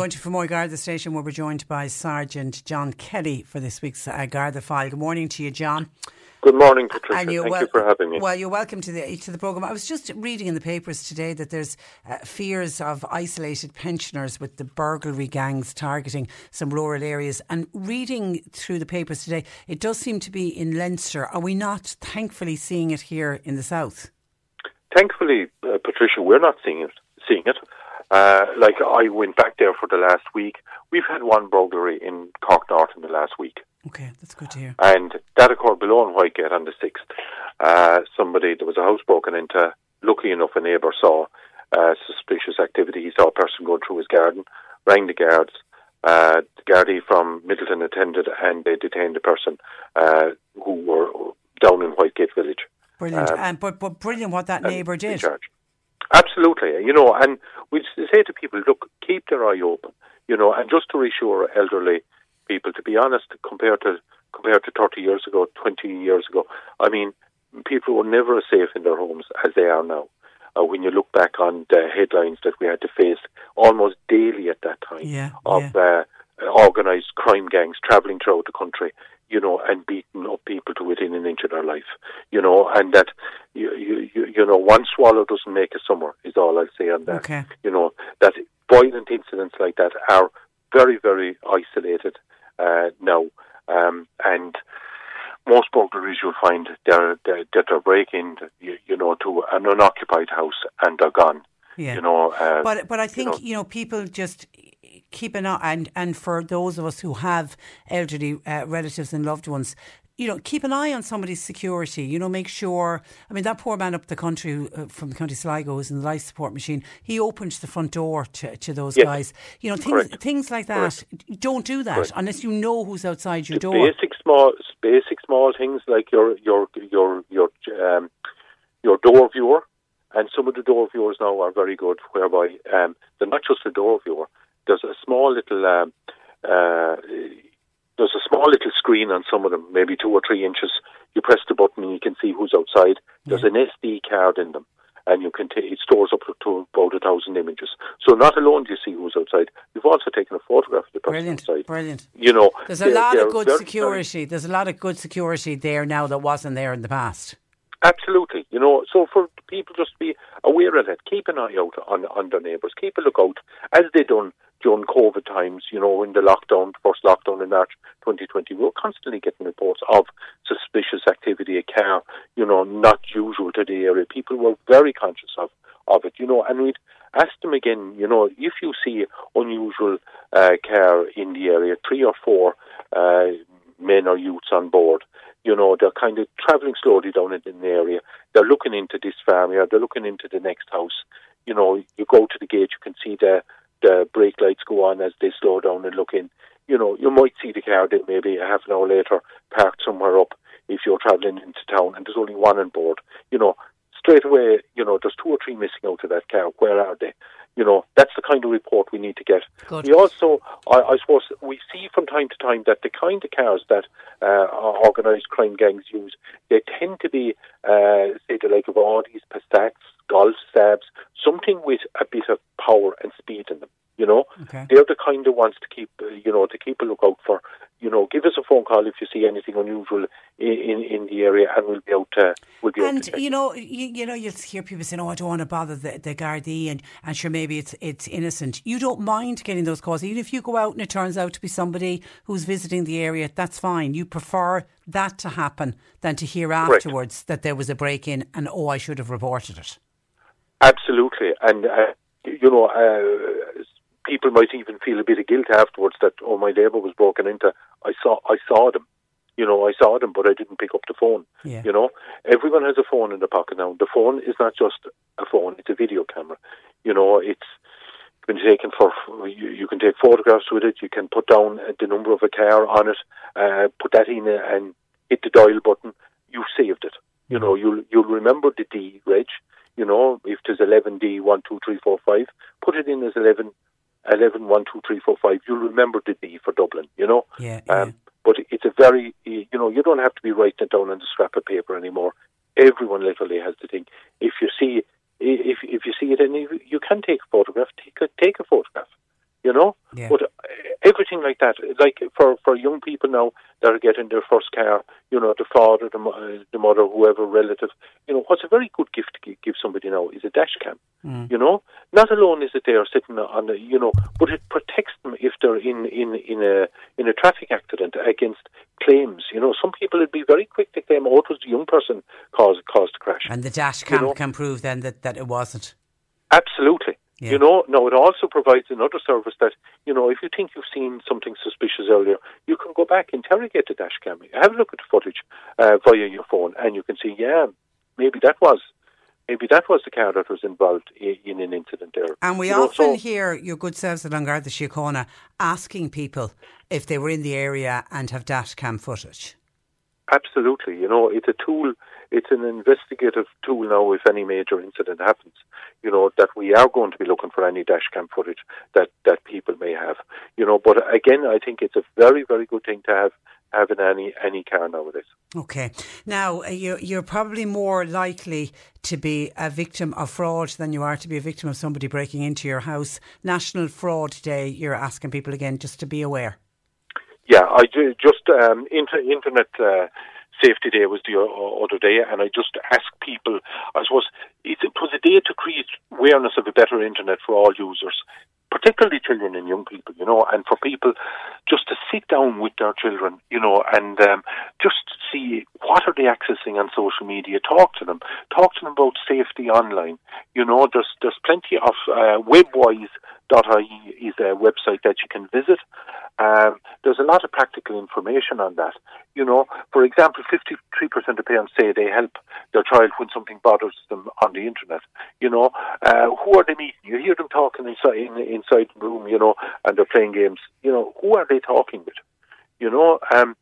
Going to Fermoy Garda Station where we're joined by Sergeant John Kelly for this week's uh, Garda File. Good morning to you, John. Good morning, Patricia. Thank wel- you for having me. Well, you're welcome to the to the program. I was just reading in the papers today that there's uh, fears of isolated pensioners with the burglary gangs targeting some rural areas. And reading through the papers today, it does seem to be in Leinster. Are we not, thankfully, seeing it here in the south? Thankfully, uh, Patricia, we're not seeing it. Seeing it. Uh, like I went back there for the last week. We've had one burglary in Cork North in the last week, Okay, that's good to hear. and that occurred below in Whitegate on the sixth. Uh, somebody there was a house broken into. Luckily enough, a neighbour saw uh, suspicious activity. He saw a person going through his garden, rang the guards. Uh, the Gardaí from Midleton attended, and they detained the person uh, who were down in Whitegate village. Brilliant. Um, Um, but, but brilliant what that and neighbour in did. charge. Absolutely, you know, and we say to people, look, keep their eye open, you know, and just to reassure elderly people, to be honest, compared to compared to thirty years ago, twenty years ago, I mean, people were never as safe in their homes as they are now. Uh, when you look back on the headlines that we had to face almost daily at that time Yeah, of uh, organised crime gangs travelling throughout the country, you know, and beating up people to within an inch of their life, you know, and that you you you, you know one swallow doesn't make a summer is all I'll say on that. Okay. You know that violent incidents like that are very very isolated uh, now, um, and most burglaries you'll find they're, they're, that they're breaking, you, you know, to an unoccupied house and they're gone. Yeah. You know, uh, But but I think know. you know, people just keep an eye and and for those of us who have elderly uh, relatives and loved ones. You know, keep an eye on somebody's security. You know, make sure. I mean, that poor man up the country who, uh, from the County Sligo who's in the life support machine. He opened the front door to, to those Yes. guys. You know, things Correct. things like that. Don't do that Correct. unless you know who's outside your the door. basic small basic small things like your your your your um, your door viewer, and some of the door viewers now are very good, whereby um, they're not just a door viewer. There's a small little um, uh, there's a small little screen on some of them, maybe two or three inches. You press the button and you can see who's outside. There's an SD card in them. And you can ta it stores up to about a thousand images. So not alone do you see who's outside, you've also taken a photograph of the person Brilliant, outside. brilliant. You know, There's a lot of good security. There's a lot of good security there now that wasn't there in the past. Absolutely, you know. So for people just to be aware of that, keep an eye out on on their neighbours, keep a lookout as they done during COVID times. You know, in the lockdown, first lockdown in March 2020, we were constantly getting reports of suspicious activity, a car, you know, not usual to the area. People were very conscious of of it, you know, and we'd ask them again, you know, if you see unusual uh, car in the area, three or four uh, men or youths on board, you know, they're kind of travelling slowly down in the area. They're looking into this farmyard. They're looking into the next house. You know, you go to the gate, you can see the the brake lights go on as they slow down and look in. You know, you might see the car then maybe a half an hour later parked somewhere up if you're travelling into town and there's only one on board. You know, straight away, you know, there's two or three missing out of that car. Where are they? You know, that's the kind of report we need to get. Good. We also, I, I suppose, we see from time to time that the kind of cars that uh, organised crime gangs use, they tend to be, uh, say, the like of Audis, Passats, Golf, Saabs, something with a bit of power and speed in them. You know, Okay. they're the kind of ones to keep, uh, you know, to keep a lookout for. You know, give us a phone call if you see anything unusual in, in, in the area, and we'll be out. Uh, we'll be and you know, you, you know, you'll hear people saying, "Oh, I don't want to bother the, the Gardaí," and and sure, maybe it's it's innocent. You don't mind getting those calls, even if you go out and it turns out to be somebody who's visiting the area. That's fine. You prefer that to happen than to hear afterwards that there was a break in and oh, I should have reported it. Absolutely, and uh, you know, uh, people might even feel a bit of guilt afterwards that oh, my neighbour was broken into. I saw, I saw them. You know, I saw them, but I didn't pick up the phone. Yeah. You know, everyone has a phone in their pocket now. The phone is not just a phone; it's a video camera. You know, it's been taken for. You, you can take photographs with it. You can put down uh, the number of a car on it, uh, put that in, uh, and hit the dial button. You saved it. You know, mm-hmm. you'll you'll remember the D reg. You know, if there's 11D, 1, 2, 3, 4, 5, put it in as 11, 11, 1, 2, 3, 4, 5. You'll remember the D for Dublin, you know? Yeah, yeah. Um, but it's a very, you know, you don't have to be writing it down on the scrap of paper anymore. Everyone literally has to think. If you see, if if you see it, and you, you can take a photograph, take a take a photograph. You know, Yeah. but uh, everything like that, like for for young people now that are getting their first car, you know, the father, the, uh, the mother, whoever relative, you know, what's a very good gift to give somebody now is a dash cam. You know, not alone is it there sitting on the, you know, but it protects them if they're in in in a in a traffic accident against claims. You know, some people would be very quick to claim, oh, it was the young person caused caused the crash. And the dash cam know- can prove then that, that it wasn't. Absolutely. Yeah. You know, now it also provides another service that, you know, if you think you've seen something suspicious earlier, you can go back, interrogate the dash cam, have a look at the footage uh, via your phone, and you can see, yeah, maybe that was, maybe that was the car that was involved in, an incident there. And we You know, often so- hear your good selves at An Garda Síochána asking people if they were in the area and have dash cam footage. Absolutely. You know, it's a tool, it's an investigative tool now if any major incident happens. You know, that we are going to be looking for any dash cam footage that, that people may have. You know, but again, I think it's a very, very good thing to have having any any car nowadays. Okay. Now, uh, you're, you're probably more likely to be a victim of fraud than you are to be a victim of somebody breaking into your house. National Fraud Day, you're asking people again just to be aware. Yeah, I do. just um, inter- internet uh, safety day was the other day, and I just asked people. I suppose it, was a day to create awareness of a better internet for all users, particularly children and young people. You know, and for people just to sit down with their children, you know, and um, just see what are they accessing on social media. Talk to them. Talk to them about safety online. You know, there's there's plenty of uh, webwise.ie is a website that you can visit. Um, there's a lot of practical information on that. You know, for example, 53% of parents say they help their child when something bothers them on the internet. You know, uh, who are they meeting? You hear them talking inside in, inside the room, you know, and they're playing games. You know, who are they talking with? You know, um,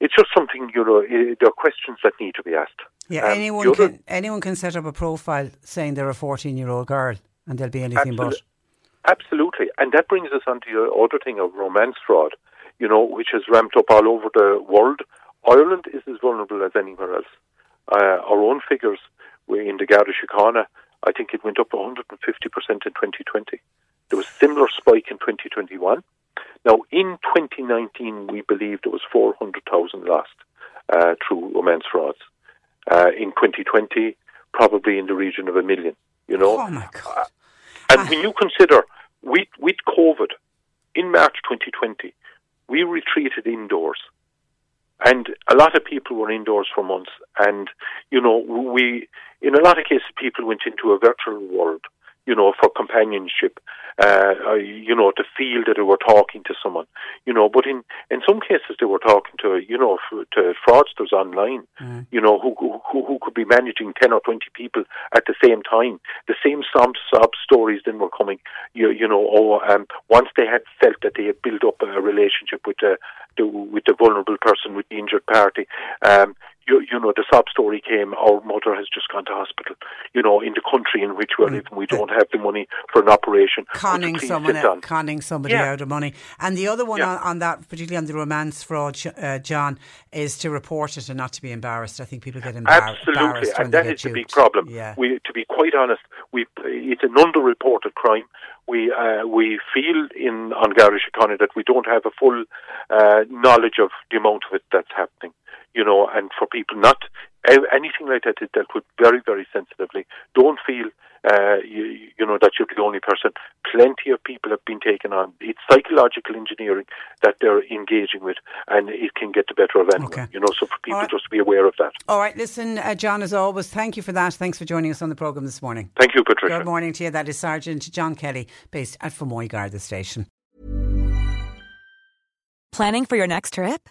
it's just something. You know, there are questions that need to be asked. Yeah, Um, anyone can anyone can set up a profile saying they're a 14 year old girl and they'll be anything but. Absolute- Absolutely. And that brings us on to your other thing of romance fraud, you know, which has ramped up all over the world. Ireland is as vulnerable as anywhere else. Uh, our own figures were in the Garda Síochána, I think it went up 150% in 2020. There was a similar spike in 2021. Now, in 2019, we believe there was 400,000 lost uh, through romance frauds. Uh, in 2020, probably in the region of a million. You know, Oh my God. And ah. when you consider with with COVID in March 2020, we retreated indoors, and a lot of people were indoors for months. And you know, we in a lot of cases people went into a virtual world, you know, for companionship. Uh, you know, to feel that they were talking to someone, you know. But in in some cases, they were talking to you know f- to fraudsters online, you know, who, who who could be managing ten or twenty people at the same time. The same sob sob stories then were coming. You you know, oh, um, once they had felt that they had built up a relationship with the, the with the vulnerable person, with the injured party, um, you, you know, the sob story came, our mother has just gone to hospital, you know, in the country in which we're mm. living. We don't have the money for an operation. Conning, someone out, conning somebody yeah. out of money. And the other one yeah. on, on, that, particularly on the romance fraud, uh, John, is to report it and not to be embarrassed. I think people get embar- Absolutely. embarrassed. and that is the big problem. Yeah. We, to be quite honest, we, it's an underreported crime we uh, we feel in An Garda Síochána that we don't have a full uh, knowledge of the amount of it that's happening you know, and for people not anything like that is dealt with very, very sensitively. Don't feel, uh, you, you know, that you're the only person. Plenty of people have been taken on. It's psychological engineering that they're engaging with, and it can get the better of anyone. Okay. You know, so for people right. just to be aware of that. All right, listen, uh, John, as always, thank you for that. Thanks for joining us on the programme this morning. Thank you, Patricia. Good morning to you. That is Sergeant John Kelly, based at Fermoy Garda Station. Planning for your next trip?